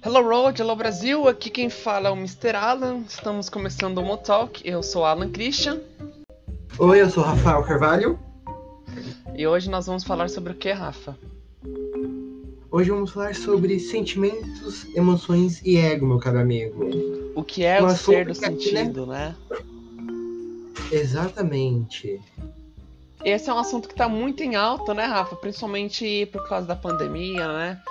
Hello Road, hello Brasil, aqui quem fala é o Mr. Alan, estamos começando o Motalk, eu sou Alan Christian. Oi, eu sou Rafael Carvalho. E hoje nós vamos falar sobre o que, Rafa? Hoje vamos falar sobre sentimentos, emoções e ego, meu caro amigo. O que é o ser do sentido, né? Exatamente. Esse é um assunto que está muito em alta, né, Rafa? Principalmente por causa da pandemia, né?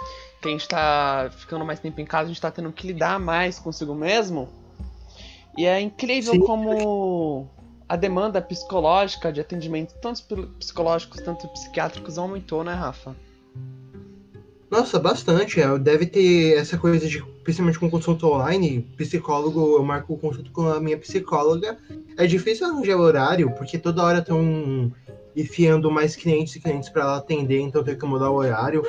Que a gente está ficando mais tempo em casa, a gente está tendo que lidar mais consigo mesmo. E é incrível Sim. como a demanda psicológica de atendimento, tanto psicológicos quanto psiquiátricos, aumentou, né, Rafa? Nossa, bastante. É, deve ter essa coisa de, principalmente com consulta online, psicólogo, eu marco consulta com a minha psicóloga. É difícil arranjar horário, porque toda hora estão enfiando mais clientes e clientes para ela atender, então tem que mudar o horário.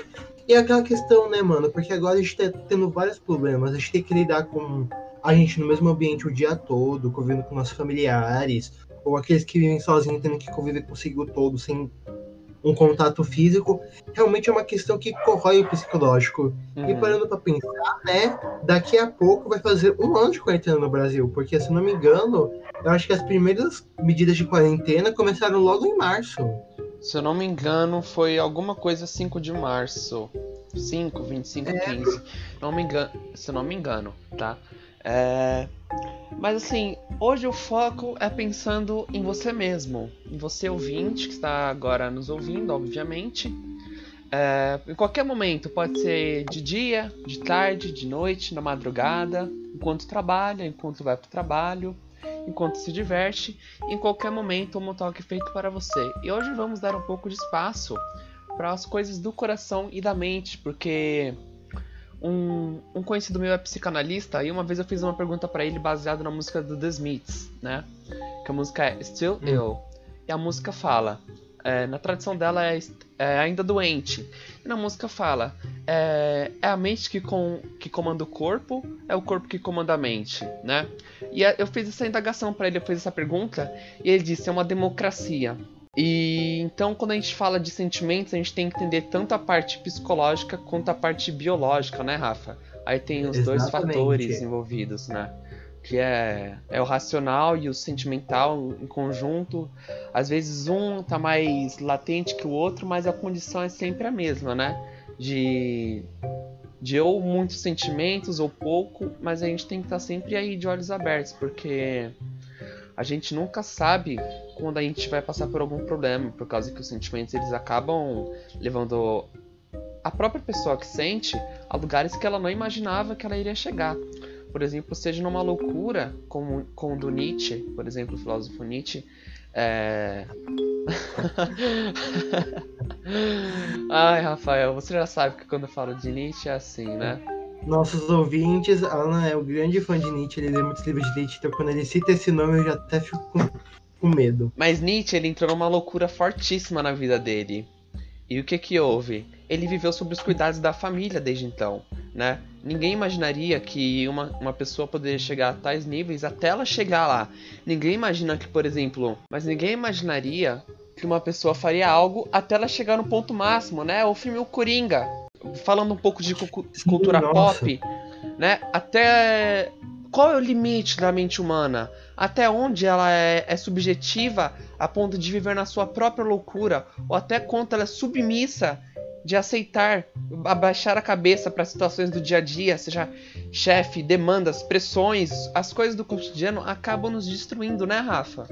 E é aquela questão, né, mano? Porque agora a gente tá tendo vários problemas. A gente tem que lidar com a gente no mesmo ambiente o dia todo, convivendo com nossos familiares, ou aqueles que vivem sozinhos tendo que conviver consigo todo, sem um contato físico, realmente é uma questão que corrói o psicológico. Uhum. E parando para pensar, né, daqui a pouco vai fazer um ano de quarentena no Brasil, porque se não me engano, eu acho que as primeiras medidas de quarentena começaram logo em março. Se eu não me engano, foi alguma coisa 5 de março. 5, 25, é. 15. Não me engano, se eu não me engano, tá? É... Mas assim, hoje o foco é pensando em você mesmo, em você ouvinte que está agora nos ouvindo, obviamente. É, em qualquer momento, pode ser de dia, de tarde, de noite, na madrugada, enquanto trabalha, enquanto vai para o trabalho, enquanto se diverte, em qualquer momento um toque feito para você. E hoje vamos dar um pouco de espaço para as coisas do coração e da mente, porque um, um conhecido meu é psicanalista e uma vez eu fiz uma pergunta para ele baseada na música do The Smiths, né? Que a música é Still hum. Ill. E a música fala, é, na tradução dela é, é, ainda doente. E na música fala, é, é a mente que, com, que comanda o corpo, é o corpo que comanda a mente, né? E eu fiz essa indagação para ele, eu fiz essa pergunta e ele disse, é uma democracia. E então, quando a gente fala de sentimentos, a gente tem que entender tanto a parte psicológica quanto a parte biológica, né, Rafa? Aí tem os Exatamente. dois fatores envolvidos, né? Que é, é o racional e o sentimental em conjunto. Às vezes um tá mais latente que o outro, mas a condição é sempre a mesma, né? De, de ou muitos sentimentos ou pouco, mas a gente tem que estar tá sempre aí de olhos abertos, porque a gente nunca sabe quando a gente vai passar por algum problema, por causa que os sentimentos eles acabam levando a própria pessoa que sente a lugares que ela não imaginava que ela iria chegar. Por exemplo, seja numa loucura, como, como do Nietzsche, por exemplo, o filósofo Nietzsche. É... Ai, Rafael, você já sabe que quando eu falo de Nietzsche é assim, né? nossos ouvintes, Alan é o grande fã de Nietzsche, ele lê muitos livros de Nietzsche, então quando ele cita esse nome eu já até fico com, com medo. Mas Nietzsche, ele entrou numa loucura fortíssima na vida dele. E o que que houve? Ele viveu sob os cuidados da família desde então, né? Ninguém imaginaria que uma, uma pessoa poderia chegar a tais níveis até ela chegar lá. Ninguém imagina que, por exemplo, mas ninguém imaginaria que uma pessoa faria algo até ela chegar no ponto máximo, né? O filme O Coringa, falando um pouco de cultura Sim, pop, né? Até qual é o limite da mente humana? Até onde ela é, é, subjetiva a ponto de viver na sua própria loucura? Ou até quanto ela é submissa de aceitar, abaixar a cabeça para situações do dia a dia, seja chefe, demandas, pressões, as coisas do cotidiano acabam nos destruindo, né, Rafa?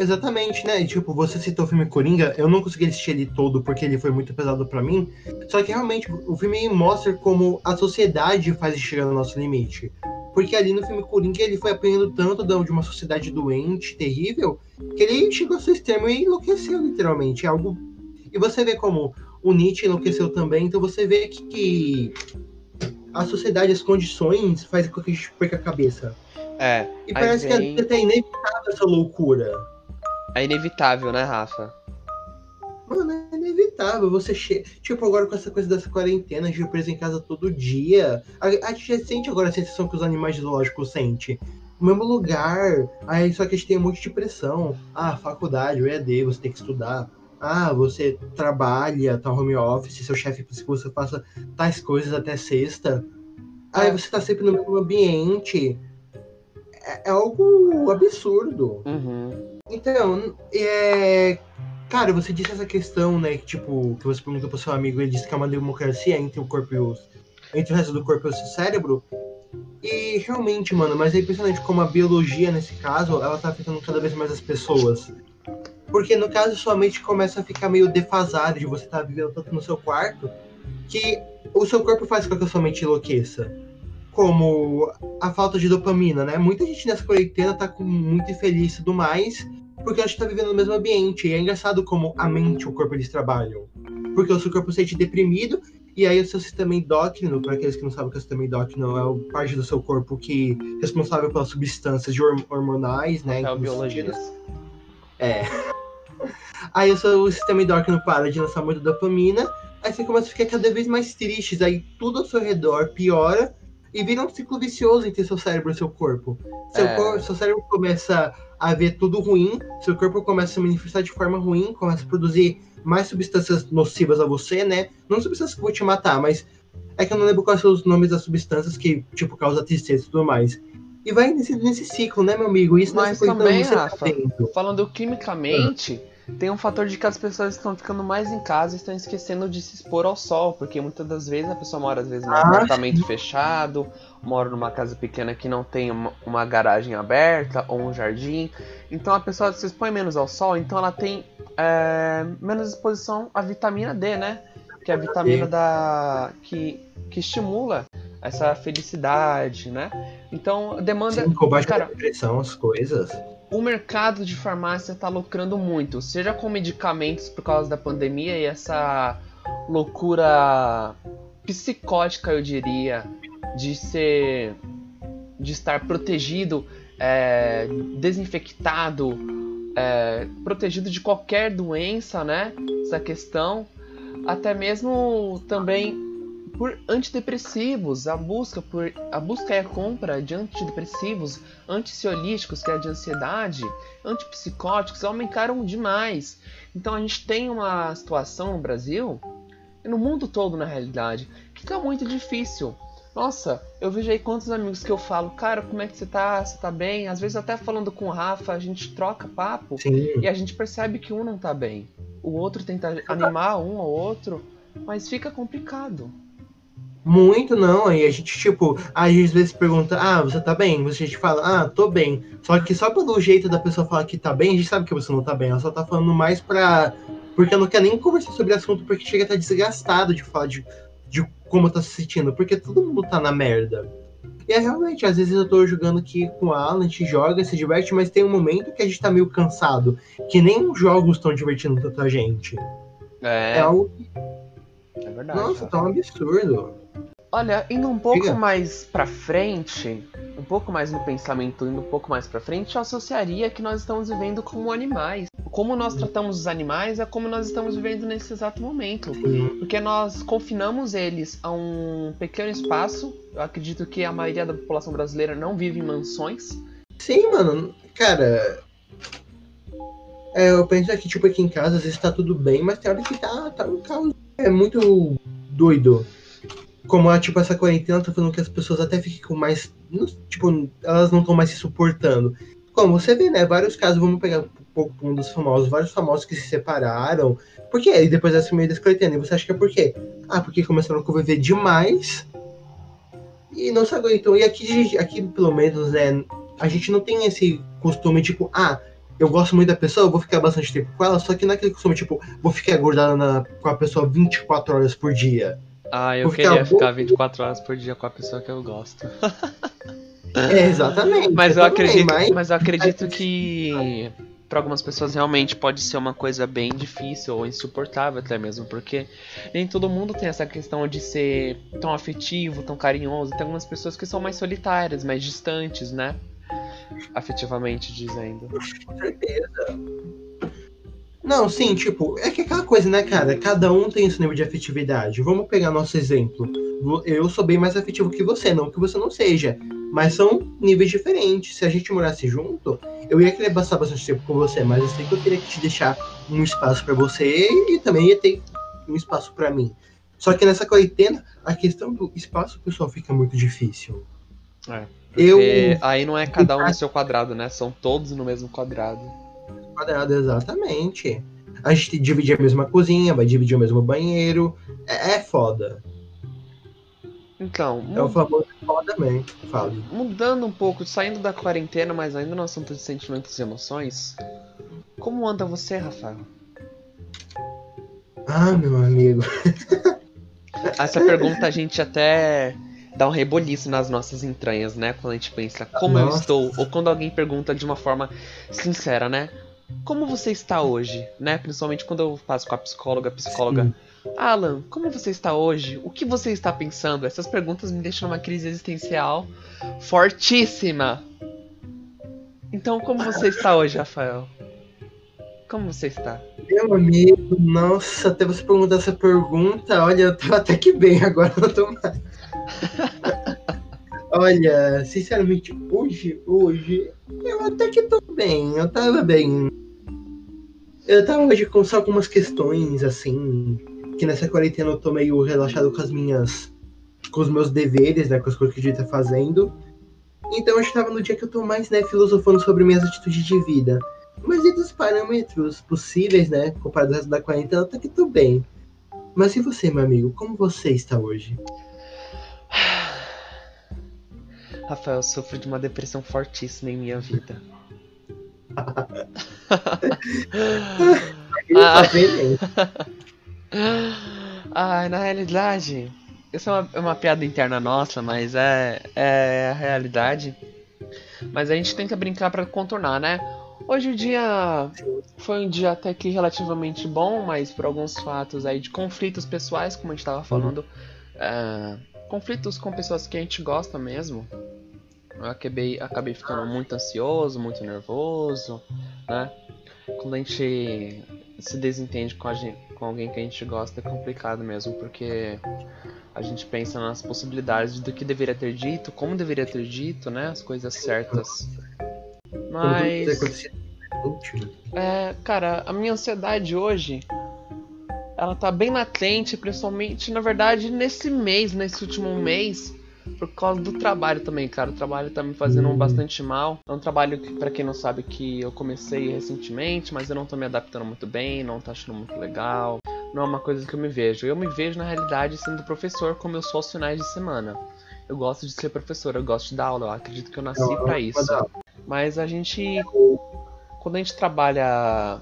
Exatamente, né? E, tipo, você citou o filme Coringa, eu não consegui assistir ele todo porque ele foi muito pesado para mim. Só que realmente o filme mostra como a sociedade faz chegar no nosso limite. Porque ali no filme Coringa ele foi apanhando tanto de uma sociedade doente, terrível, que ele chegou ao seu extremo e enlouqueceu, literalmente. É algo. E você vê como o Nietzsche enlouqueceu também, então você vê que a sociedade, as condições, faz com que a gente perca a cabeça. É. E parece vem... que é inevitável essa loucura. É inevitável, né, Rafa? Mano, é inevitável. Você chega. Tipo, agora com essa coisa dessa quarentena, a gente preso em casa todo dia. A, a gente sente agora a sensação que os animais zoológicos sentem. No mesmo lugar. Aí só que a gente tem um monte de pressão. Ah, faculdade, o EAD, você tem que estudar. Ah, você trabalha, tá home office, seu chefe precisa que você faça tais coisas até sexta. Aí é. você tá sempre no mesmo ambiente. É, é algo absurdo. Uhum. Então, é. Cara, você disse essa questão, né? Que, tipo, que você perguntou pro seu amigo, ele disse que é uma democracia entre o corpo e os. Entre o resto do corpo e o seu cérebro. E realmente, mano, mas é impressionante como a biologia, nesse caso, ela tá afetando cada vez mais as pessoas. Porque no caso, sua mente começa a ficar meio defasada de você estar tá vivendo tanto no seu quarto que o seu corpo faz com que a sua mente enlouqueça. Como a falta de dopamina, né? Muita gente nessa quarentena tá com muito infeliz e tudo mais, porque a gente tá vivendo no mesmo ambiente. E é engraçado como a mente e o corpo eles trabalham. Porque o seu corpo se sente deprimido, e aí o seu sistema endócrino, para aqueles que não sabem o que é o sistema endócrino, é a parte do seu corpo que é responsável pelas substâncias hormonais, né? É o biologista. É. Aí o seu sistema endócrino para de lançar muita dopamina, aí você começa a ficar cada vez mais triste, aí tudo ao seu redor piora e vira um ciclo vicioso entre seu cérebro e seu corpo. Seu, é... corpo, seu cérebro começa a ver tudo ruim, seu corpo começa a se manifestar de forma ruim, começa a produzir mais substâncias nocivas a você, né? Não substâncias que vão te matar, mas é que eu não lembro quais são os nomes das substâncias que, tipo, causam tristeza e tudo mais. E vai nesse, nesse ciclo, né, meu amigo? Isso mas também, Rafa, tá falando quimicamente... Tem um fator de que as pessoas estão ficando mais em casa e estão esquecendo de se expor ao sol, porque muitas das vezes a pessoa mora às vezes num ah, apartamento sim. fechado, mora numa casa pequena que não tem uma, uma, garagem aberta ou um jardim, então a pessoa se expõe menos ao sol, então ela tem é, menos exposição à vitamina D, né? Que é a vitamina da que, que estimula essa felicidade, né? Então demanda. Sim, combate cara, a depressão, as coisas o mercado de farmácia está lucrando muito, seja com medicamentos por causa da pandemia e essa loucura psicótica, eu diria, de ser, de estar protegido, é, desinfectado, é, protegido de qualquer doença, né? Essa questão, até mesmo também por antidepressivos, a busca por a busca e a compra de antidepressivos, anticiolíticos, que é de ansiedade, antipsicóticos aumentaram demais. Então a gente tem uma situação no Brasil e no mundo todo na realidade que tá muito difícil. Nossa, eu vejo aí quantos amigos que eu falo, cara, como é que você tá? Você tá bem? Às vezes até falando com o Rafa, a gente troca papo Sim. e a gente percebe que um não tá bem. O outro tenta animar um ao outro, mas fica complicado. Muito não, aí a gente, tipo, aí às vezes pergunta, ah, você tá bem? Você a gente fala, ah, tô bem. Só que só pelo jeito da pessoa falar que tá bem, a gente sabe que você não tá bem. Ela só tá falando mais pra. Porque ela não quer nem conversar sobre o assunto, porque chega a estar tá desgastado de falar de, de como tá se sentindo, porque todo mundo tá na merda. E é realmente, às vezes eu tô jogando aqui com o Alan, a gente joga, se diverte, mas tem um momento que a gente tá meio cansado, que nem os jogos estão divertindo tanta gente. É. É algo. É verdade. Nossa, tá um absurdo. Olha, indo um pouco Diga. mais pra frente, um pouco mais no pensamento, indo um pouco mais pra frente, eu associaria que nós estamos vivendo como animais. Como nós tratamos os animais é como nós estamos vivendo nesse exato momento. Porque nós confinamos eles a um pequeno espaço. Eu acredito que a maioria da população brasileira não vive em mansões. Sim, mano. Cara, é, eu penso que, tipo, aqui em casa às vezes tá tudo bem, mas tem hora que tá, tá um caos. É muito doido como tipo, essa quarentena tá falando que as pessoas até ficam mais. Tipo, elas não estão mais se suportando. Como você vê, né? Vários casos, vamos pegar um pouco um dos famosos, vários famosos que se separaram. Por quê? E depois dessa meio dessa quarentena. E você acha que é por quê? Ah, porque começaram a conviver demais e não se aguentam. E aqui, aqui, pelo menos, né? A gente não tem esse costume, tipo, ah, eu gosto muito da pessoa, eu vou ficar bastante tempo com ela, só que naquele costume, tipo, vou ficar grudado na, com a pessoa 24 horas por dia. Ah, eu Porque queria ficar 24 horas por dia com a pessoa que eu gosto. É, exatamente. mas eu, acredito, mas... mas eu acredito que para algumas pessoas realmente pode ser uma coisa bem difícil ou insuportável até mesmo, porque nem todo mundo tem essa questão de ser tão afetivo, tão carinhoso. Tem algumas pessoas que são mais solitárias, mais distantes, né? Afetivamente dizendo. Com certeza. Não, sim, tipo, é que aquela coisa, né, cara? Cada um tem esse nível de afetividade. Vamos pegar nosso exemplo. Eu sou bem mais afetivo que você, não que você não seja. Mas são níveis diferentes. Se a gente morasse junto, eu ia querer passar bastante tempo com você, mas eu sei que eu teria que te deixar um espaço para você e também ia ter um espaço para mim. Só que nessa quarentena, a questão do espaço pessoal fica muito difícil. É. Eu... Aí não é cada um no seu quadrado, né? São todos no mesmo quadrado. Quadrado, exatamente. A gente divide a mesma cozinha, vai dividir o mesmo banheiro. É, é foda. Então. É o famoso foda também, Fábio. Mudando um pouco, saindo da quarentena, mas ainda no assunto de sentimentos e emoções. Como anda você, Rafael? Ah, meu amigo. Essa pergunta a gente até dá um reboliço nas nossas entranhas, né? Quando a gente pensa como Nossa. eu estou, ou quando alguém pergunta de uma forma sincera, né? Como você está hoje, né? Principalmente quando eu faço com a psicóloga, a psicóloga. Sim. Alan, como você está hoje? O que você está pensando? Essas perguntas me deixam numa crise existencial fortíssima. Então, como você está hoje, Rafael? Como você está? Meu amigo, nossa, até você perguntar essa pergunta, olha, eu tô até que bem, agora não tô mais. olha, sinceramente, hoje, hoje, eu até que tô bem, eu tava bem. Eu tava hoje com só algumas questões, assim, que nessa quarentena eu tô meio relaxado com as minhas. com os meus deveres, né? Com as coisas que eu devia estar fazendo. Então eu estava no dia que eu tô mais, né, filosofando sobre minhas atitudes de vida. Mas e dos parâmetros possíveis, né? Comparado ao resto da quarentena, tá que tô bem. Mas e você, meu amigo? Como você está hoje? Rafael, eu sofro de uma depressão fortíssima em minha vida. ah, ah, na realidade, isso é uma, é uma, piada interna nossa, mas é, é a realidade. Mas a gente tenta brincar para contornar, né? Hoje o dia foi um dia até que relativamente bom, mas por alguns fatos aí de conflitos pessoais, como a gente tava falando, uhum. é, conflitos com pessoas que a gente gosta mesmo. Eu acabei, acabei ficando muito ansioso, muito nervoso, né? Quando a gente se desentende com, a gente, com alguém que a gente gosta é complicado mesmo, porque a gente pensa nas possibilidades do que deveria ter dito, como deveria ter dito, né? As coisas certas. Mas. É, cara, a minha ansiedade hoje. Ela tá bem latente, principalmente, na verdade, nesse mês, nesse último mês por causa do trabalho também, cara. O trabalho tá me fazendo hum. bastante mal. É um trabalho que, para quem não sabe, que eu comecei recentemente, mas eu não tô me adaptando muito bem, não tá achando muito legal. Não é uma coisa que eu me vejo. Eu me vejo, na realidade, sendo professor como eu sou aos finais de semana. Eu gosto de ser professor, eu gosto de dar aula, eu acredito que eu nasci para isso. Mas a gente. Quando a gente trabalha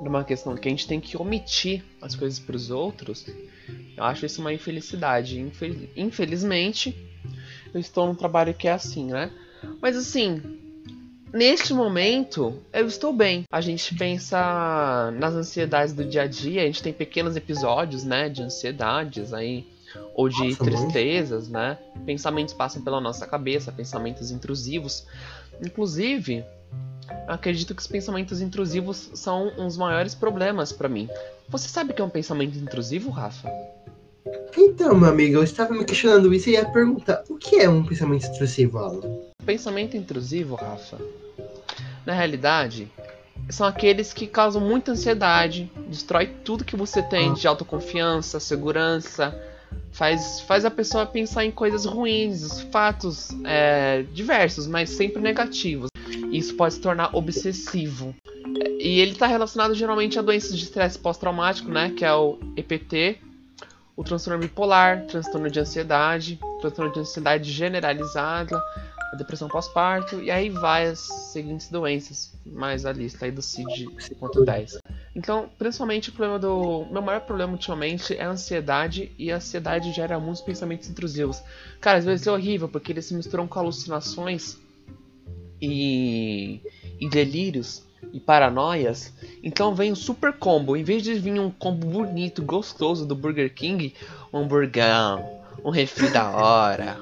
numa questão que a gente tem que omitir as coisas para os outros, eu acho isso uma infelicidade. Infelizmente, eu estou num trabalho que é assim, né? Mas assim, neste momento, eu estou bem. A gente pensa nas ansiedades do dia a dia, a gente tem pequenos episódios, né, de ansiedades aí ou de Nossa, tristezas, né? Pensamentos passam pela nossa cabeça, pensamentos intrusivos. Inclusive, acredito que os pensamentos intrusivos são uns maiores problemas para mim. Você sabe o que é um pensamento intrusivo, Rafa? Então, meu amigo, eu estava me questionando isso e ia perguntar: o que é um pensamento intrusivo, Alan? Pensamento intrusivo, Rafa, na realidade, são aqueles que causam muita ansiedade, destrói tudo que você tem de autoconfiança, segurança, faz, faz a pessoa pensar em coisas ruins, fatos é, diversos, mas sempre negativos. Isso pode se tornar obsessivo. E ele está relacionado geralmente a doenças de estresse pós-traumático, né? Que é o EPT, o transtorno bipolar, transtorno de ansiedade, transtorno de ansiedade generalizada, a depressão pós-parto, e aí vai as seguintes doenças, mais a lista aí do CID-10. Então, principalmente o problema do. Meu maior problema ultimamente é a ansiedade, e a ansiedade gera muitos pensamentos intrusivos. Cara, às vezes é horrível, porque eles se misturam com alucinações e, e delírios e paranoias. Então vem um super combo. Em vez de vir um combo bonito, gostoso do Burger King, um hamburgão, um refri da hora.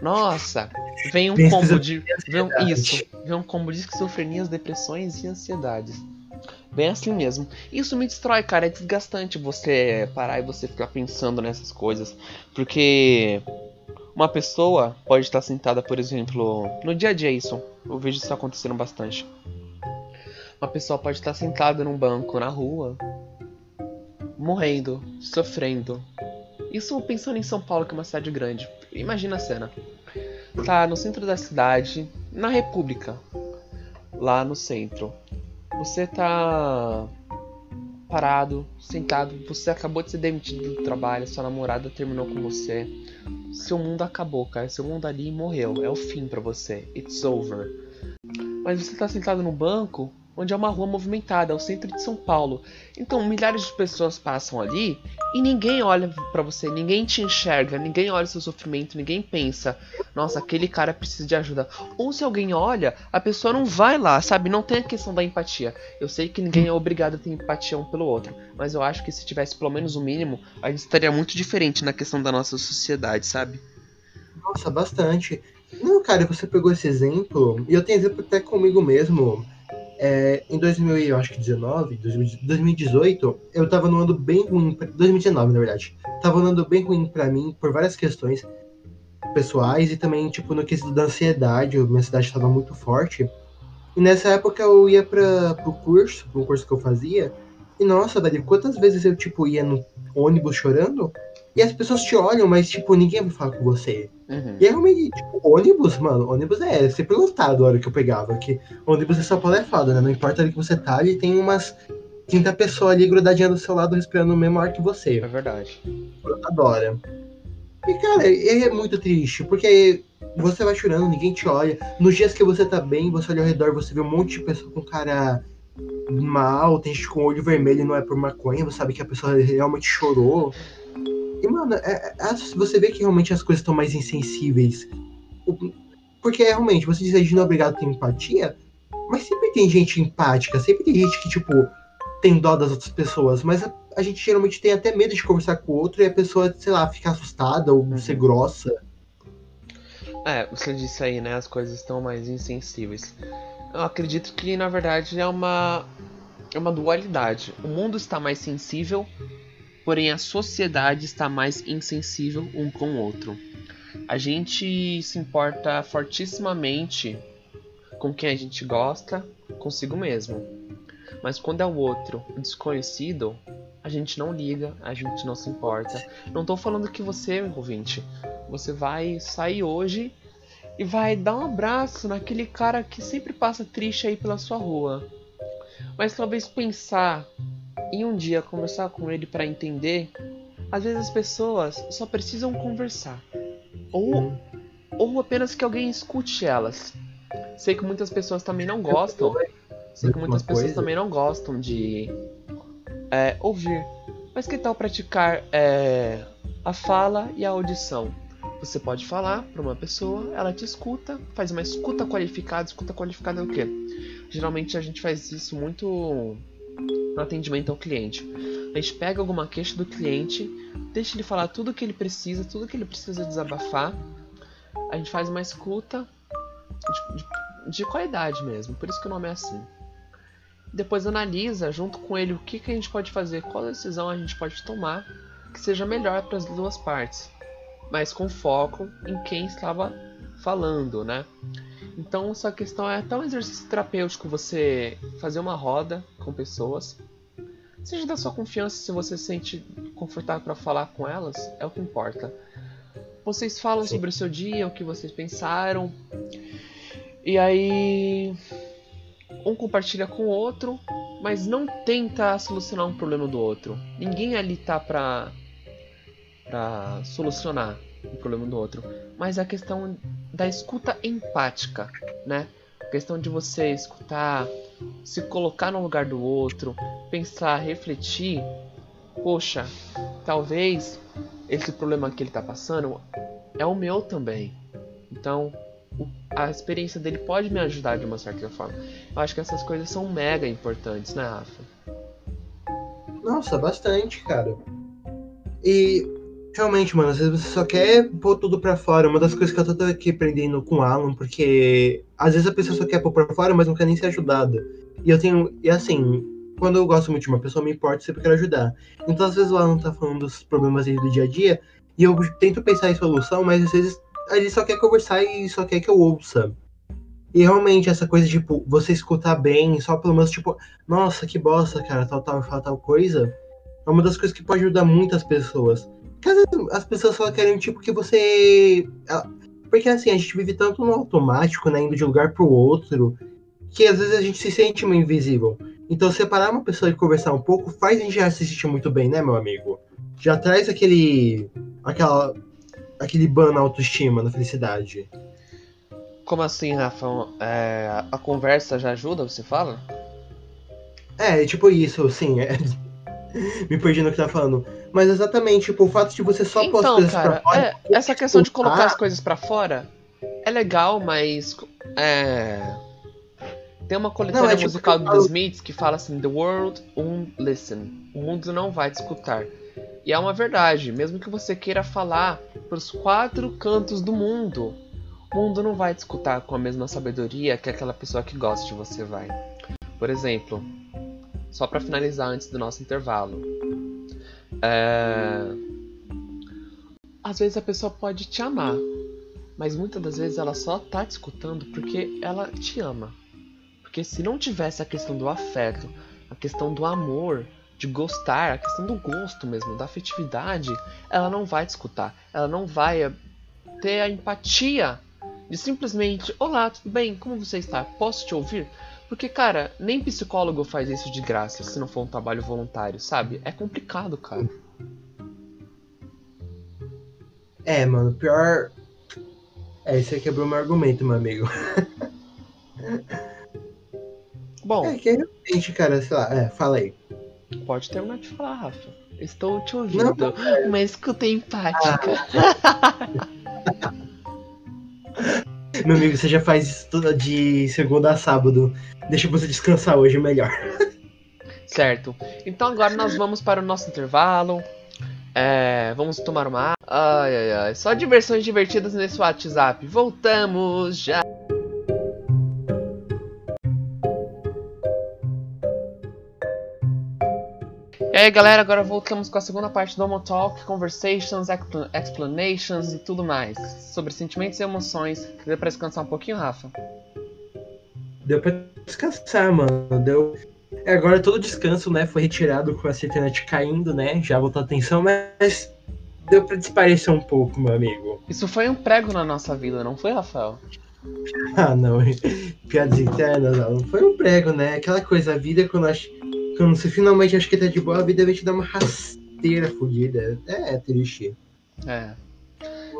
Nossa, vem um combo de. Vem, isso, vem um combo de esquizofrenias, depressões e ansiedades. Bem assim mesmo. Isso me destrói, cara. É desgastante você parar e você ficar pensando nessas coisas. Porque uma pessoa pode estar sentada, por exemplo, no dia a dia isso. Eu vejo isso acontecendo bastante. Uma pessoa pode estar sentada num banco na rua, morrendo, sofrendo, Isso pensando em São Paulo, que é uma cidade grande. Imagina a cena. Tá no centro da cidade, na República, lá no centro. Você tá parado, sentado, você acabou de ser demitido do trabalho, sua namorada terminou com você. Seu mundo acabou, cara. Seu mundo ali morreu. É o fim para você. It's over. Mas você tá sentado no banco onde é uma rua movimentada, é o centro de São Paulo. Então milhares de pessoas passam ali e ninguém olha para você, ninguém te enxerga, ninguém olha o seu sofrimento, ninguém pensa, nossa, aquele cara precisa de ajuda. Ou se alguém olha, a pessoa não vai lá, sabe? Não tem a questão da empatia. Eu sei que ninguém é obrigado a ter empatia um pelo outro, mas eu acho que se tivesse pelo menos o mínimo, a gente estaria muito diferente na questão da nossa sociedade, sabe? Nossa, bastante. Não, cara, você pegou esse exemplo, e eu tenho exemplo até comigo mesmo. É, em 2019, 2018, eu tava num ano bem ruim, 2019 na verdade, tava num ano bem ruim para mim por várias questões pessoais e também, tipo, no quesito da ansiedade, minha ansiedade estava muito forte. E nessa época eu ia para pro curso, pro curso que eu fazia, e nossa, velho, quantas vezes eu, tipo, ia no ônibus chorando, e as pessoas te olham, mas, tipo, ninguém vai falar com você. Uhum. E é realmente, tipo, ônibus, mano, ônibus é sempre lotado a hora que eu pegava. Que ônibus é só palefada, né? Não importa ali que você tá, ali tem umas 30 pessoas ali grudadinha do seu lado respirando o mesmo ar que você. É verdade. Adora. E, cara, é, é muito triste, porque você vai chorando, ninguém te olha. Nos dias que você tá bem, você olha ao redor, você vê um monte de pessoa com cara mal, tem gente com olho vermelho e não é por maconha, você sabe que a pessoa realmente chorou. E, mano, é, é, você vê que realmente as coisas estão mais insensíveis. Porque realmente, você diz que não é obrigado a ter empatia, mas sempre tem gente empática, sempre tem gente que, tipo, tem dó das outras pessoas, mas a, a gente geralmente tem até medo de conversar com o outro e a pessoa, sei lá, ficar assustada ou uhum. ser grossa. É, você disse aí, né? As coisas estão mais insensíveis. Eu acredito que, na verdade, é uma, é uma dualidade. O mundo está mais sensível porém a sociedade está mais insensível um com o outro. A gente se importa fortissimamente com quem a gente gosta, consigo mesmo. Mas quando é o outro desconhecido, a gente não liga, a gente não se importa. Não estou falando que você, ouvinte, você vai sair hoje e vai dar um abraço naquele cara que sempre passa triste aí pela sua rua. Mas talvez pensar em um dia conversar com ele para entender, às vezes as pessoas só precisam conversar. Ou, ou apenas que alguém escute elas. Sei que muitas pessoas também não gostam. Sei que muitas pessoas também não gostam de é, ouvir. Mas que tal praticar é, a fala e a audição? Você pode falar para uma pessoa, ela te escuta, faz uma escuta qualificada. Escuta qualificada é o quê? Geralmente a gente faz isso muito no atendimento ao cliente. A gente pega alguma queixa do cliente, deixa ele falar tudo o que ele precisa, tudo que ele precisa desabafar. A gente faz uma escuta de, de, de qualidade mesmo, por isso que o nome é assim. Depois analisa junto com ele o que, que a gente pode fazer, qual decisão a gente pode tomar que seja melhor para as duas partes, mas com foco em quem estava falando, né? Então, essa questão é até um exercício terapêutico você fazer uma roda com pessoas. Seja da sua confiança, se você se sente confortável para falar com elas, é o que importa. Vocês falam Sim. sobre o seu dia, o que vocês pensaram. E aí um compartilha com o outro, mas não tenta solucionar um problema do outro. Ninguém ali tá pra, pra solucionar o problema do outro, mas a questão da escuta empática, né? A questão de você escutar, se colocar no lugar do outro, pensar, refletir. Poxa, talvez esse problema que ele está passando é o meu também. Então, a experiência dele pode me ajudar de uma certa forma. Eu acho que essas coisas são mega importantes, né, Rafa? Nossa, bastante, cara. E Realmente, mano, às vezes você só quer pôr tudo pra fora. Uma das coisas que eu tô aqui aprendendo com o Alan, porque às vezes a pessoa só quer pôr pra fora, mas não quer nem ser ajudada. E eu tenho. E assim, quando eu gosto muito de uma pessoa, me importa, sempre quero ajudar. Então, às vezes o Alan tá falando dos problemas dele do dia a dia, e eu tento pensar em solução, mas às vezes ele só quer conversar e só quer que eu ouça. E realmente, essa coisa, tipo, você escutar bem, só pelo menos, tipo, nossa, que bosta, cara, tal, tal, tal, tal coisa, é uma das coisas que pode ajudar muitas pessoas. Caso as pessoas só querem, tipo, que você. Porque assim, a gente vive tanto no automático, né? Indo de um lugar pro outro, que às vezes a gente se sente meio invisível. Então, separar uma pessoa e conversar um pouco faz a gente já se sentir muito bem, né, meu amigo? Já traz aquele. aquela. aquele ban na autoestima, na felicidade. Como assim, Rafa? É, a conversa já ajuda, você fala? É, tipo isso, sim. É... Me perdi no que tá falando. Mas exatamente, tipo, o fato de você só então, pôr as coisas cara, pra fora. É, essa questão de colocar as coisas pra fora é legal, mas. É. Tem uma coletânea é tipo musical falo- The Smiths que fala assim: The world won't listen. O mundo não vai te escutar. E é uma verdade, mesmo que você queira falar pros quatro cantos do mundo, o mundo não vai te escutar com a mesma sabedoria que aquela pessoa que gosta de você vai. Por exemplo, só pra finalizar antes do nosso intervalo. É... Às vezes a pessoa pode te amar, mas muitas das vezes ela só tá te escutando porque ela te ama. Porque se não tivesse a questão do afeto, a questão do amor, de gostar, a questão do gosto mesmo, da afetividade, ela não vai te escutar. Ela não vai eh, ter a empatia de simplesmente: Olá, tudo bem? Como você está? Posso te ouvir? Porque, cara, nem psicólogo faz isso de graça se não for um trabalho voluntário, sabe? É complicado, cara. É, mano, pior. É, você quebrou meu argumento, meu amigo. Bom, É que realmente, cara, sei lá, é, fala aí. pode terminar de falar, Rafa. Estou te ouvindo. Uma escuta empática. Meu amigo, você já faz isso toda de segunda a sábado. Deixa você descansar hoje melhor. Certo. Então agora nós vamos para o nosso intervalo. É, vamos tomar uma. Ai, ai, ai. Só diversões divertidas nesse WhatsApp. Voltamos já. E aí, galera, agora voltamos com a segunda parte do Homo Talk, Conversations, expla- Explanations e tudo mais. Sobre sentimentos e emoções. Deu pra descansar um pouquinho, Rafa? Deu pra descansar, mano. Deu. É, agora todo descanso, né, foi retirado com a internet caindo, né? Já voltou a atenção, mas deu pra desaparecer um pouco, meu amigo. Isso foi um prego na nossa vida, não foi, Rafael? Ah, não. Piadas internas, não. Foi um prego, né? Aquela coisa, a vida, quando, ach... quando você finalmente acha que tá de boa, a vida vai te dar uma rasteira fodida. É, é triste. É.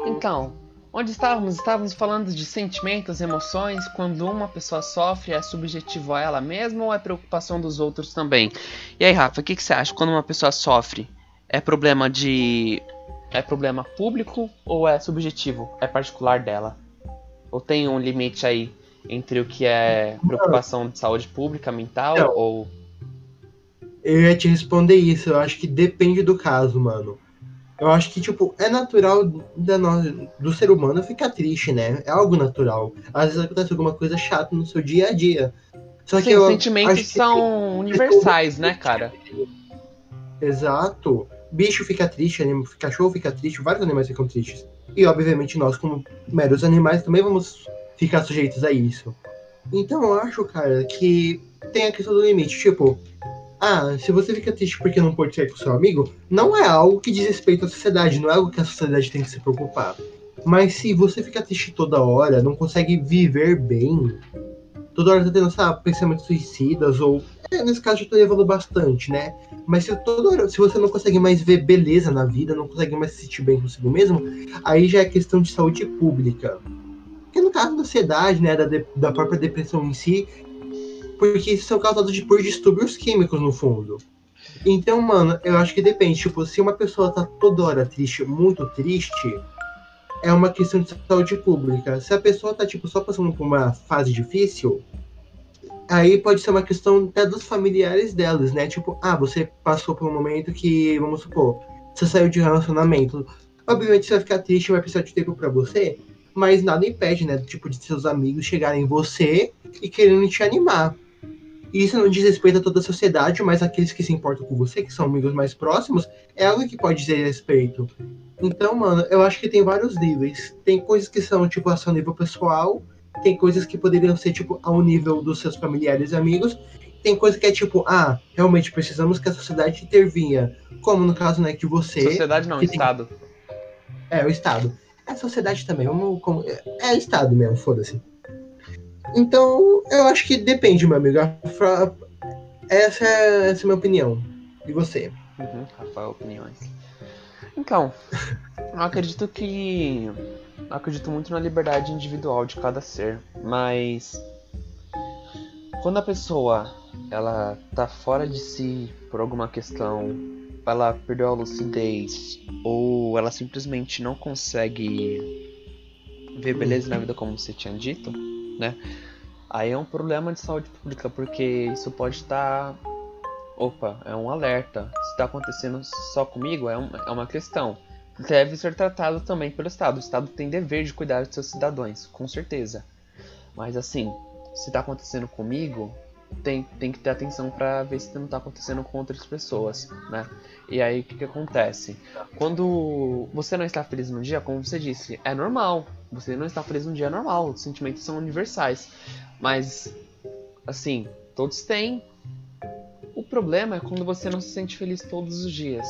Então, onde estávamos? Estávamos falando de sentimentos, emoções. Quando uma pessoa sofre, é subjetivo a ela mesma ou é preocupação dos outros também? E aí, Rafa, o que, que você acha? Quando uma pessoa sofre, é problema de. É problema público ou é subjetivo? É particular dela? Ou tem um limite aí entre o que é preocupação de saúde pública, mental Não. ou. Eu ia te responder isso. Eu acho que depende do caso, mano. Eu acho que, tipo, é natural da no... do ser humano ficar triste, né? É algo natural. Às vezes acontece alguma coisa chata no seu dia a dia. Só que Sim, eu sentimentos acho que- são universais, né, cara? Exato. Bicho fica triste, anim- cachorro fica triste, vários animais ficam tristes. E obviamente nós, como meros animais, também vamos ficar sujeitos a isso. Então eu acho, cara, que tem a questão do limite. Tipo, ah, se você fica triste porque não pode sair com seu amigo, não é algo que diz respeito à sociedade, não é algo que a sociedade tem que se preocupar. Mas se você fica triste toda hora, não consegue viver bem, toda hora tá tendo, sabe, pensamentos suicidas, ou. É, nesse caso eu tô levando bastante, né? Mas se toda hora, se você não consegue mais ver beleza na vida, não consegue mais se sentir bem consigo mesmo, aí já é questão de saúde pública. Porque no caso da ansiedade, né, da, de- da própria depressão em si, porque isso são causados de, por distúrbios químicos no fundo. Então, mano, eu acho que depende. Tipo, se uma pessoa tá toda hora triste, muito triste, é uma questão de saúde pública. Se a pessoa tá, tipo, só passando por uma fase difícil, aí pode ser uma questão até dos familiares delas, né? Tipo, ah, você passou por um momento que, vamos supor, você saiu de relacionamento. Obviamente você vai ficar triste, vai precisar de tempo pra você, mas nada impede, né? Tipo, de seus amigos chegarem em você e querendo te animar. E isso não diz respeito a toda a sociedade, mas aqueles que se importam com você, que são amigos mais próximos, é algo que pode dizer respeito. Então, mano, eu acho que tem vários níveis. Tem coisas que são, tipo, a seu nível pessoal, tem coisas que poderiam ser, tipo, ao nível dos seus familiares e amigos, tem coisa que é tipo, ah, realmente precisamos que a sociedade intervinha. Como no caso, né, que você. Sociedade não, Estado. Tem... É, o Estado. É a sociedade também, vamos. É o Estado mesmo, foda-se. Então, eu acho que depende, meu amigo. Essa é, essa é a minha opinião. E você? Uhum, Rafael, opiniões. Então, eu acredito que. Eu acredito muito na liberdade individual de cada ser, mas. Quando a pessoa ela tá fora de si por alguma questão, ela perdeu a lucidez, ou ela simplesmente não consegue ver beleza na vida como você tinha dito, né? Aí é um problema de saúde pública, porque isso pode estar. Opa, é um alerta. Se está acontecendo só comigo, é, um, é uma questão. Deve ser tratado também pelo Estado. O Estado tem dever de cuidar dos seus cidadãos, com certeza. Mas assim, se está acontecendo comigo, tem, tem que ter atenção para ver se não está acontecendo com outras pessoas, né? E aí o que, que acontece? Quando você não está feliz num dia, como você disse, é normal. Você não está feliz num dia normal. Os sentimentos são universais. Mas, assim, todos têm. O problema é quando você não se sente feliz todos os dias.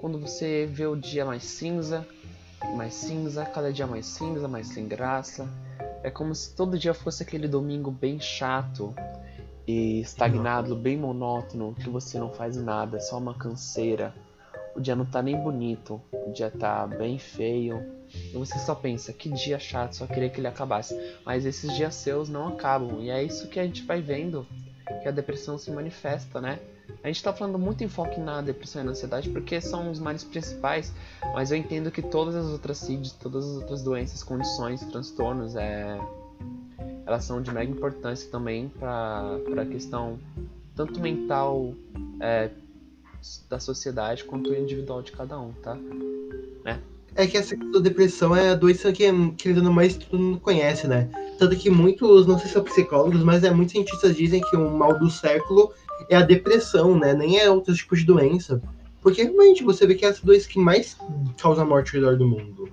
Quando você vê o dia mais cinza, mais cinza, cada dia mais cinza, mais sem graça. É como se todo dia fosse aquele domingo bem chato e estagnado, bem monótono, que você não faz nada, é só uma canseira. O dia não tá nem bonito, o dia tá bem feio. E você só pensa, que dia chato, só queria que ele acabasse. Mas esses dias seus não acabam. E é isso que a gente vai vendo que a depressão se manifesta, né? A gente tá falando muito enfoque na depressão e na ansiedade porque são os males principais, mas eu entendo que todas as outras CIDs, todas as outras doenças, condições, transtornos, é, elas são de mega importância também para a questão tanto mental é, da sociedade quanto individual de cada um, tá? Né? É que essa depressão é a doença que, querendo ou mais, todo mundo conhece, né? Tanto que muitos, não sei se são psicólogos, mas é, muitos cientistas dizem que o mal do século é a depressão, né? Nem é outro tipo de doença. Porque realmente você vê que é essa doença que mais causa morte ao redor do mundo.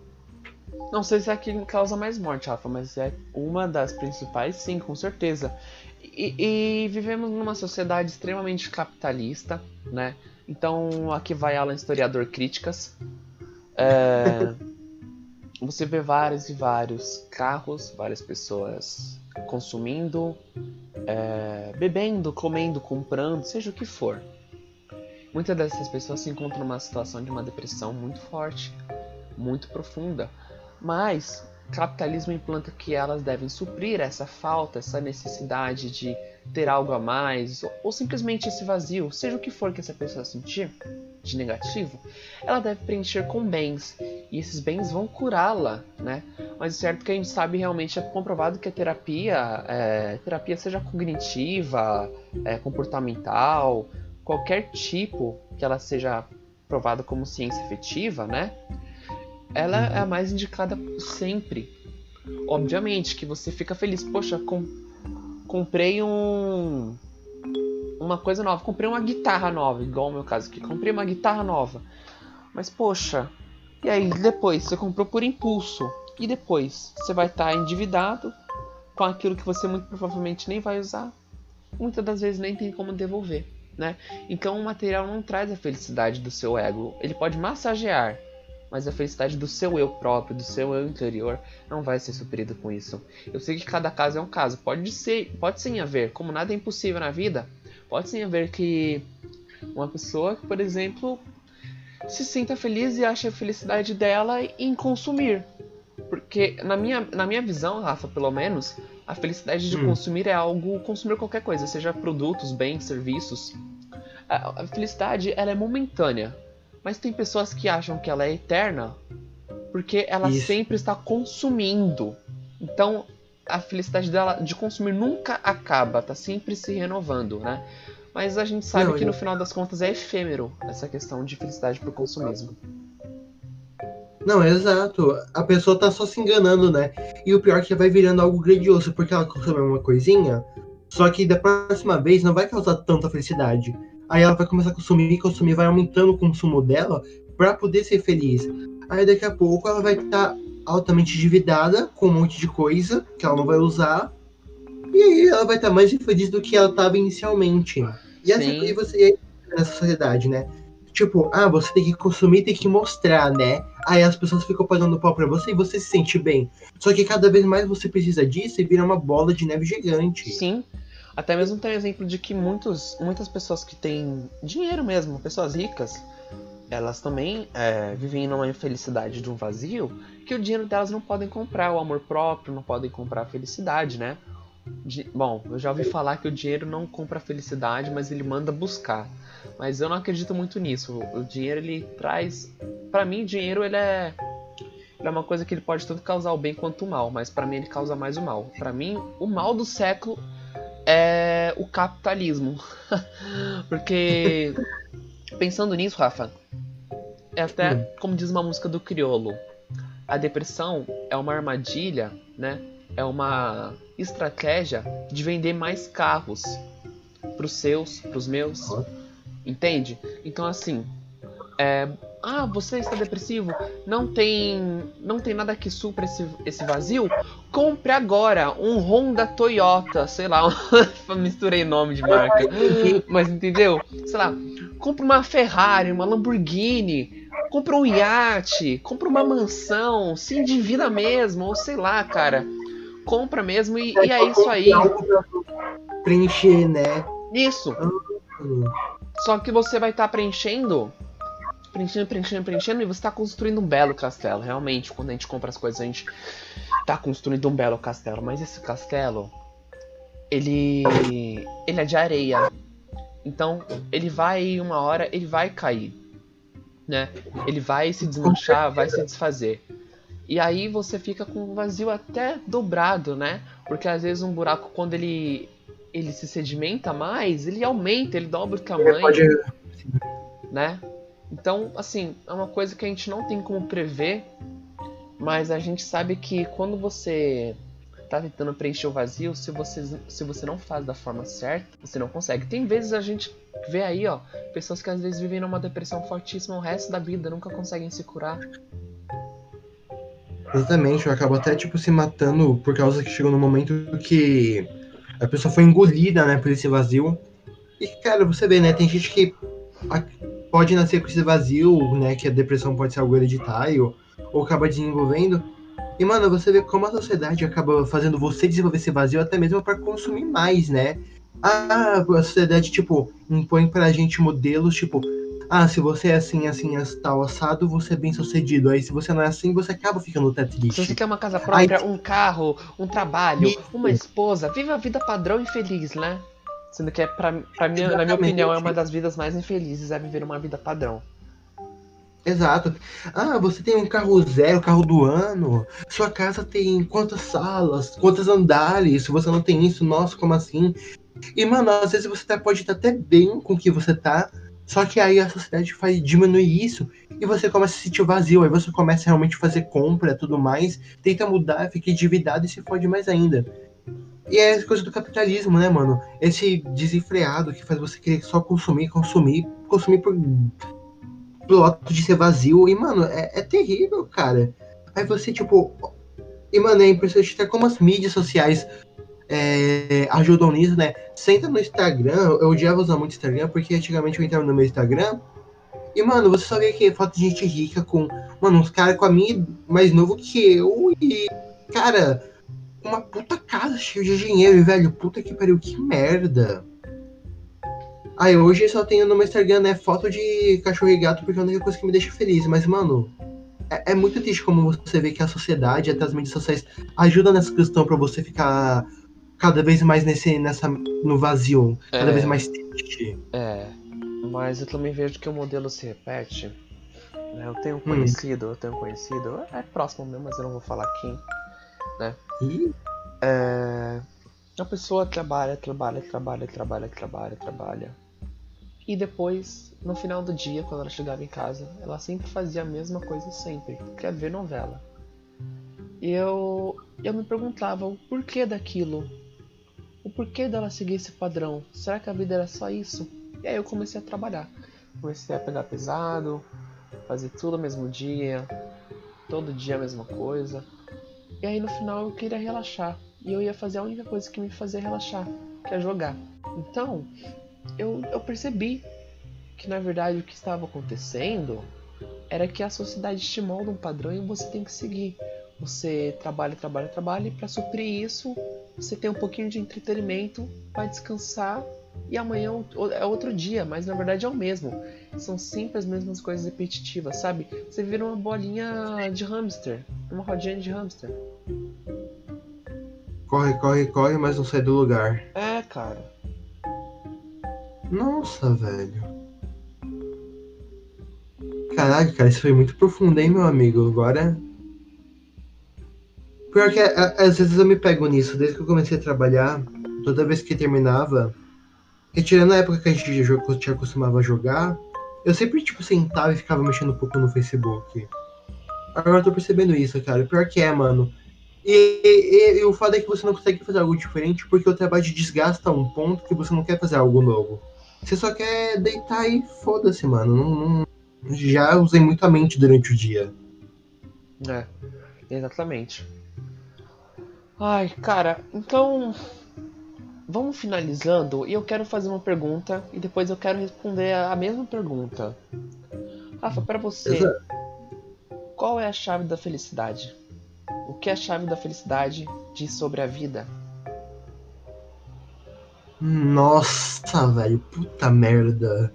Não sei se é a que causa mais morte, Rafa, mas é uma das principais, sim, com certeza. E, e, vivemos numa sociedade extremamente capitalista, né? Então aqui vai Alan Historiador Críticas. É, você vê vários e vários carros, várias pessoas consumindo, é, bebendo, comendo, comprando, seja o que for. Muitas dessas pessoas se encontram numa situação de uma depressão muito forte, muito profunda mas capitalismo implanta que elas devem suprir essa falta, essa necessidade de ter algo a mais, ou, simplesmente esse vazio, seja o que for que essa pessoa sentir de negativo, ela deve preencher com bens, e esses bens vão curá-la, né? Mas o certo é que a gente sabe realmente é comprovado que a terapia, é, terapia seja cognitiva, é, comportamental, qualquer tipo que ela seja provada como ciência efetiva, né? ela é a mais indicada sempre. Obviamente que você fica feliz, poxa, com, comprei um uma coisa nova, comprei uma guitarra nova, igual o meu caso aqui, comprei uma guitarra nova. Mas poxa, e aí depois? Você comprou por impulso. E depois? Você vai estar tá endividado com aquilo que você muito provavelmente nem vai usar. Muitas das vezes nem tem como devolver, né? Então o material não traz a felicidade do seu ego, ele pode massagear, mas a felicidade do seu eu próprio, do seu eu interior, não vai ser suprida com isso. Eu sei que cada caso é um caso. Pode ser, pode sim haver, como nada é impossível na vida, pode sim haver que uma pessoa, por exemplo, se sinta feliz e ache a felicidade dela em consumir. Porque na minha, na minha visão, Rafa, pelo menos, a felicidade de hum. consumir é algo consumir qualquer coisa, seja produtos, bens, serviços. A, a felicidade ela é momentânea. Mas tem pessoas que acham que ela é eterna porque ela Isso. sempre está consumindo. Então a felicidade dela de consumir nunca acaba, tá sempre se renovando, né? Mas a gente sabe Não, que eu... no final das contas é efêmero essa questão de felicidade pro consumismo. Não, exato. A pessoa tá só se enganando, né? E o pior é que vai virando algo grandioso, porque ela consome uma coisinha, só que da próxima vez não vai causar tanta felicidade. Aí ela vai começar a consumir, consumir, vai aumentando o consumo dela para poder ser feliz. Aí daqui a pouco ela vai estar tá altamente endividada com um monte de coisa que ela não vai usar. E aí ela vai estar mais infeliz do que ela estava inicialmente. E assim, e você nessa sociedade, né? Tipo, ah, você tem que consumir, tem que mostrar, né? Aí as pessoas ficam pagando pau pra você e você se sente bem. Só que cada vez mais você precisa disso e vira uma bola de neve gigante. Sim. Até mesmo tem um exemplo de que muitos, muitas pessoas que têm dinheiro mesmo, pessoas ricas, elas também é, vivem numa infelicidade de um vazio que o dinheiro delas não podem comprar o amor próprio, não podem comprar a felicidade, né? De, bom, eu já ouvi falar que o dinheiro não compra a felicidade, mas ele manda buscar. Mas eu não acredito muito nisso. O dinheiro ele traz, para mim, o dinheiro ele é ele é uma coisa que ele pode tanto causar o bem quanto o mal, mas para mim ele causa mais o mal. Para mim, o mal do século é o capitalismo. Porque pensando nisso, Rafa, é até hum. como diz uma música do Criolo, a depressão é uma armadilha, né? É uma estratégia de vender mais carros pros seus, pros meus. Entende? Então assim, é, ah, você está depressivo? Não tem, não tem nada que supra esse, esse vazio? Compre agora um Honda Toyota, sei lá, misturei nome de marca, mas entendeu? Sei lá, compre uma Ferrari, uma Lamborghini, compra um iate, compra uma mansão, se endivida mesmo, ou sei lá, cara. Compra mesmo e, e é isso aí. Preencher, né? Isso. Hum. Só que você vai estar tá preenchendo preenchendo, preenchendo, preenchendo, e você está construindo um belo castelo. Realmente, quando a gente compra as coisas, a gente está construindo um belo castelo. Mas esse castelo, ele, ele é de areia. Então, ele vai, uma hora, ele vai cair. Né? Ele vai se desmanchar, vai se desfazer. E aí você fica com um vazio até dobrado, né? Porque às vezes um buraco, quando ele, ele se sedimenta mais, ele aumenta, ele dobra o tamanho. Pode... Né? Então, assim, é uma coisa que a gente não tem como prever, mas a gente sabe que quando você tá tentando preencher o vazio, se você, se você não faz da forma certa, você não consegue. Tem vezes a gente vê aí, ó, pessoas que às vezes vivem numa depressão fortíssima o resto da vida, nunca conseguem se curar. Exatamente, eu acabo até tipo se matando por causa que chegou no momento que a pessoa foi engolida, né, por esse vazio. E cara, você vê, né, tem gente que pode nascer com esse vazio, né? Que a depressão pode ser algo hereditário, ou acaba desenvolvendo. E, mano, você vê como a sociedade acaba fazendo você desenvolver esse vazio até mesmo para consumir mais, né? Ah, a sociedade, tipo, impõe pra gente modelos, tipo, ah, se você é assim, assim, tal, assado, você é bem sucedido. Aí se você não é assim, você acaba ficando até triste. Se você quer uma casa própria, Aí... um carro, um trabalho, uma esposa, viva a vida padrão e feliz, né? Sendo que, é pra, pra minha, na minha opinião, é uma das vidas mais infelizes, é viver uma vida padrão. Exato. Ah, você tem um carro zero, carro do ano. Sua casa tem quantas salas, quantos andares. Se você não tem isso, nossa, como assim? E, mano, às vezes você tá, pode estar até bem com o que você tá. Só que aí a sociedade faz diminuir isso e você começa a se sentir vazio. Aí você começa a realmente fazer compra tudo mais, tenta mudar, fica endividado e se fode mais ainda. E é coisa do capitalismo, né, mano? Esse desenfreado que faz você querer só consumir, consumir, consumir por, pelo de ser vazio. E, mano, é, é terrível, cara. Aí você, tipo. E, mano, é impressionante até como as mídias sociais é, ajudam nisso, né? Você entra no Instagram, eu odiava usar muito Instagram, porque antigamente eu entrava no meu Instagram. E, mano, você só vê que foto de gente rica com. Mano, uns caras com a minha mais novo que eu. E, cara, uma puta casa cheia de dinheiro, velho. Puta que pariu, que merda. Aí hoje só tenho no meu Instagram, né, foto de cachorro e gato, porque é a única coisa que me deixa feliz. Mas, mano, é, é muito triste como você vê que a sociedade, até as mídias sociais, ajudam nessa questão para você ficar cada vez mais nesse, nessa, no vazio, cada é, vez mais triste. É, mas eu também vejo que o modelo se repete. Né? Eu tenho um hum. conhecido, hum. eu tenho conhecido, é próximo mesmo, mas eu não vou falar quem né? E é, a pessoa trabalha, trabalha, trabalha, trabalha, trabalha, trabalha. E depois, no final do dia, quando ela chegava em casa, ela sempre fazia a mesma coisa sempre, que é ver novela. E eu, eu me perguntava o porquê daquilo. O porquê dela seguir esse padrão. Será que a vida era só isso? E aí eu comecei a trabalhar. Comecei a pegar pesado, fazer tudo no mesmo dia, todo dia a mesma coisa. E aí no final eu queria relaxar. e eu ia fazer a única coisa que me fazia relaxar, que é jogar. Então, eu, eu percebi que na verdade o que estava acontecendo era que a sociedade molda um padrão e você tem que seguir. Você trabalha, trabalha, trabalha e para suprir isso, você tem um pouquinho de entretenimento, vai descansar e amanhã é outro dia, mas na verdade é o mesmo. São sempre as mesmas coisas repetitivas, sabe? Você vira uma bolinha de hamster, uma rodinha de hamster. Corre, corre, corre, mas não sai do lugar. É, cara. Nossa, velho. Caralho, cara, isso foi muito profundo, hein, meu amigo? Agora. Pior que às vezes eu me pego nisso, desde que eu comecei a trabalhar, toda vez que terminava, retirando a época que a gente já costumava jogar, eu sempre, tipo, sentava e ficava mexendo um pouco no Facebook. Agora eu tô percebendo isso, cara. Pior que é, mano. E, e, e, o fato é que você não consegue fazer algo diferente porque o trabalho te desgasta a um ponto que você não quer fazer algo novo. Você só quer deitar e foda-se, mano. Não, não, já usei muito a mente durante o dia. É, exatamente. Ai, cara, então. Vamos finalizando e eu quero fazer uma pergunta e depois eu quero responder a mesma pergunta. Rafa, para você, Exato. qual é a chave da felicidade? O que a chave da felicidade diz sobre a vida? Nossa, velho, puta merda.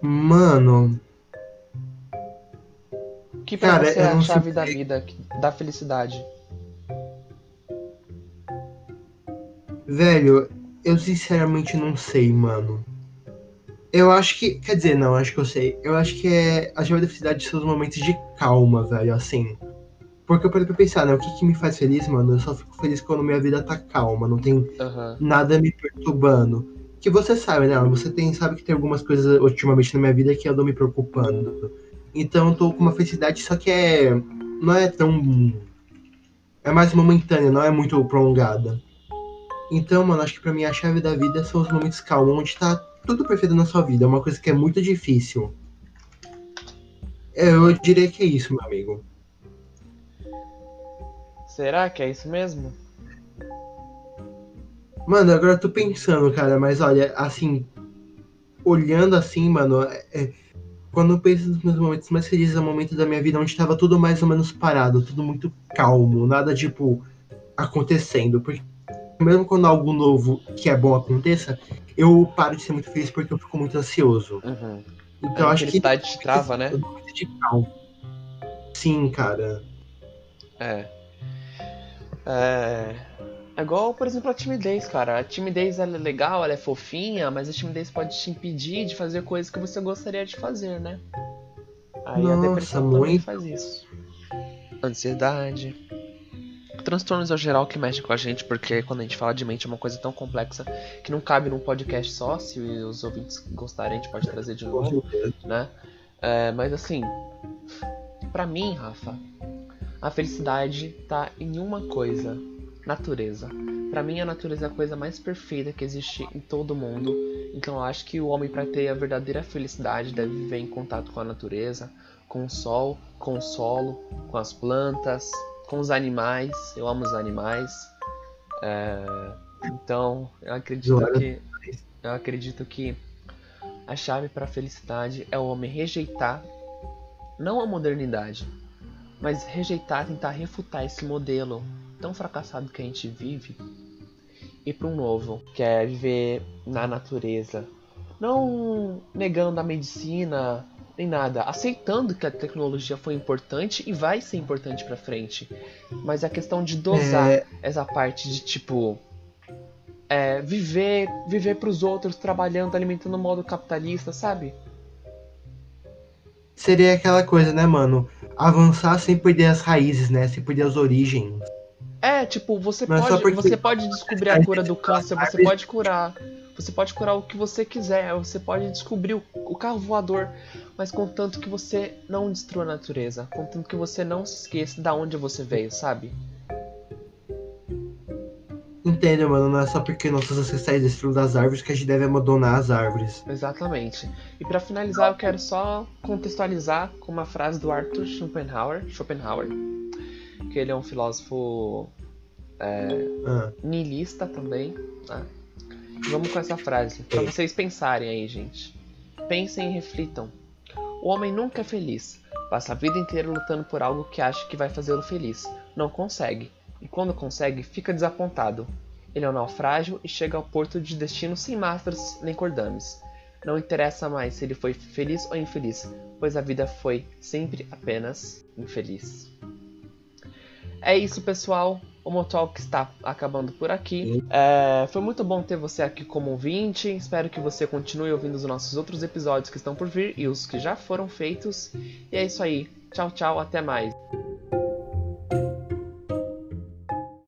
Mano. Que pra Cara, você é a chave sei... da vida, da felicidade? Velho, eu sinceramente não sei, mano. Eu acho que. Quer dizer, não, acho que eu sei. Eu acho que é. A felicidade são os momentos de calma, velho, assim. Porque eu parei pra pensar, né? O que, que me faz feliz, mano? Eu só fico feliz quando minha vida tá calma, não tem uhum. nada me perturbando que você sabe, né? Você tem, sabe que tem algumas coisas ultimamente na minha vida que eu tô me preocupando. Então eu tô com uma felicidade, só que é. Não é tão. É mais momentânea, não é muito prolongada. Então, mano, acho que pra mim a chave da vida são os momentos calmos, onde tá tudo perfeito na sua vida. É uma coisa que é muito difícil. É, eu diria que é isso, meu amigo. Será que é isso mesmo? Mano, agora eu tô pensando, cara, mas olha, assim, olhando assim, mano, é, é, quando eu penso nos meus momentos mais felizes, é o momento da minha vida onde tava tudo mais ou menos parado, tudo muito calmo, nada tipo acontecendo. Porque mesmo quando algo novo que é bom aconteça, eu paro de ser muito feliz porque eu fico muito ansioso. Uhum. Então a acho que. A te trava, né? De calma. Sim, cara. É. É. É igual, por exemplo, a timidez, cara. A timidez ela é legal, ela é fofinha, mas a timidez pode te impedir de fazer coisas que você gostaria de fazer, né? Aí Nossa, a depressão muito... também faz isso. Ansiedade. Transtornos ao geral que mexem com a gente, porque quando a gente fala de mente é uma coisa tão complexa que não cabe num podcast só. Se os ouvintes gostarem, a gente pode trazer de novo, né? É, mas assim, para mim, Rafa, a felicidade tá em uma coisa Natureza. Para mim a natureza é a coisa mais perfeita que existe em todo mundo. Então eu acho que o homem para ter a verdadeira felicidade deve viver em contato com a natureza, com o sol, com o solo, com as plantas, com os animais. Eu amo os animais. É... Então eu acredito que eu acredito que a chave para a felicidade é o homem rejeitar não a modernidade, mas rejeitar, tentar refutar esse modelo tão fracassado que a gente vive e para um novo, que é viver na natureza. Não negando a medicina nem nada, aceitando que a tecnologia foi importante e vai ser importante para frente. Mas a questão de dosar é... essa parte de tipo é, viver, viver para os outros, trabalhando, alimentando o modo capitalista, sabe? Seria aquela coisa, né, mano? Avançar sem perder as raízes, né? Sem perder as origens. É, tipo, você Mas pode, porque... você pode descobrir a cura do câncer, você pode curar. Você pode curar o que você quiser, você pode descobrir o, o carro voador, mas contanto que você não destrua a natureza, contanto que você não se esqueça da onde você veio, sabe? Entende, mano, não é só porque nossos ancestrais destruíram as árvores que a gente deve abandonar as árvores. Exatamente. E para finalizar, eu quero só contextualizar com uma frase do Arthur Schopenhauer, Schopenhauer porque ele é um filósofo é, Ah, niilista também. Né? Vamos com essa frase, para vocês pensarem aí, gente. Pensem e reflitam. O homem nunca é feliz. Passa a vida inteira lutando por algo que acha que vai fazê-lo feliz. Não consegue. E quando consegue, fica desapontado. Ele é um naufrágio e chega ao porto de destino sem mastros nem cordames. Não interessa mais se ele foi feliz ou infeliz, pois a vida foi sempre apenas infeliz. É isso, pessoal. O Motalk está acabando por aqui. É, foi muito bom ter você aqui como ouvinte. Espero que você continue ouvindo os nossos outros episódios que estão por vir e os que já foram feitos. E é isso aí. Tchau, tchau. Até mais.